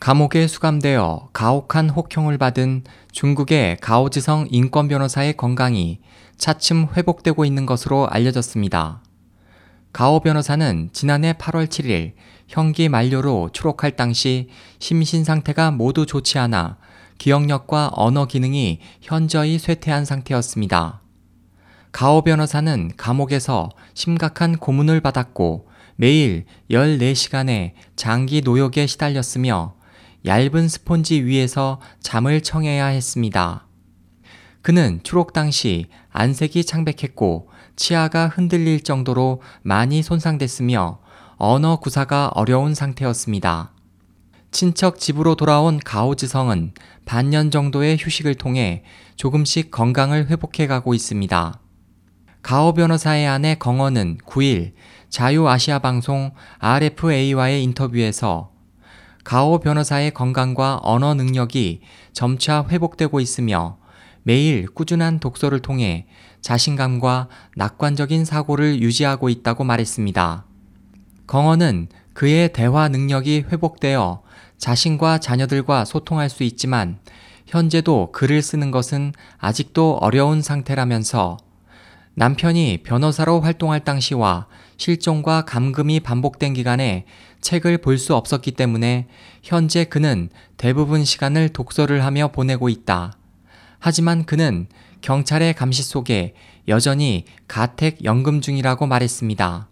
감옥에 수감되어 가혹한 혹형을 받은 중국의 가오지성 인권 변호사의 건강이 차츰 회복되고 있는 것으로 알려졌습니다. 가오 변호사는 지난해 8월 7일 형기 만료로 추록할 당시 심신 상태가 모두 좋지 않아 기억력과 언어 기능이 현저히 쇠퇴한 상태였습니다. 가오 변호사는 감옥에서 심각한 고문을 받았고 매일 14시간의 장기 노역에 시달렸으며 얇은 스폰지 위에서 잠을 청해야 했습니다. 그는 추록 당시 안색이 창백했고 치아가 흔들릴 정도로 많이 손상됐으며 언어 구사가 어려운 상태였습니다. 친척 집으로 돌아온 가오지성은 반년 정도의 휴식을 통해 조금씩 건강을 회복해 가고 있습니다. 가오 변호사의 아내 건원은 9일 자유아시아 방송 RFA와의 인터뷰에서 가오 변호사의 건강과 언어 능력이 점차 회복되고 있으며 매일 꾸준한 독서를 통해 자신감과 낙관적인 사고를 유지하고 있다고 말했습니다. 건원은 그의 대화 능력이 회복되어 자신과 자녀들과 소통할 수 있지만 현재도 글을 쓰는 것은 아직도 어려운 상태라면서 남편이 변호사로 활동할 당시와 실종과 감금이 반복된 기간에 책을 볼 수 없었기 때문에 현재 그는 대부분 시간을 독서를 하며 보내고 있다. 하지만 그는 경찰의 감시 속에 여전히 가택 연금 중이라고 말했습니다.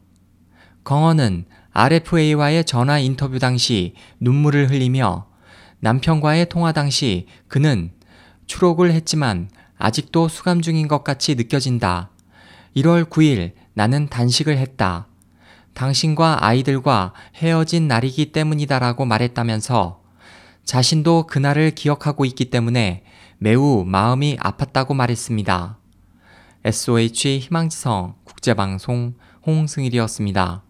건원은 RFA와의 전화 인터뷰 당시 눈물을 흘리며 남편과의 통화 당시 그는 추록을 했지만 아직도 수감 중인 것 같이 느껴진다. 1월 9일 나는 단식을 했다. 당신과 아이들과 헤어진 날이기 때문이다라고 말했다면서 자신도 그날을 기억하고 있기 때문에 매우 마음이 아팠다고 말했습니다. SOH 희망지성 국제방송 홍승일이었습니다.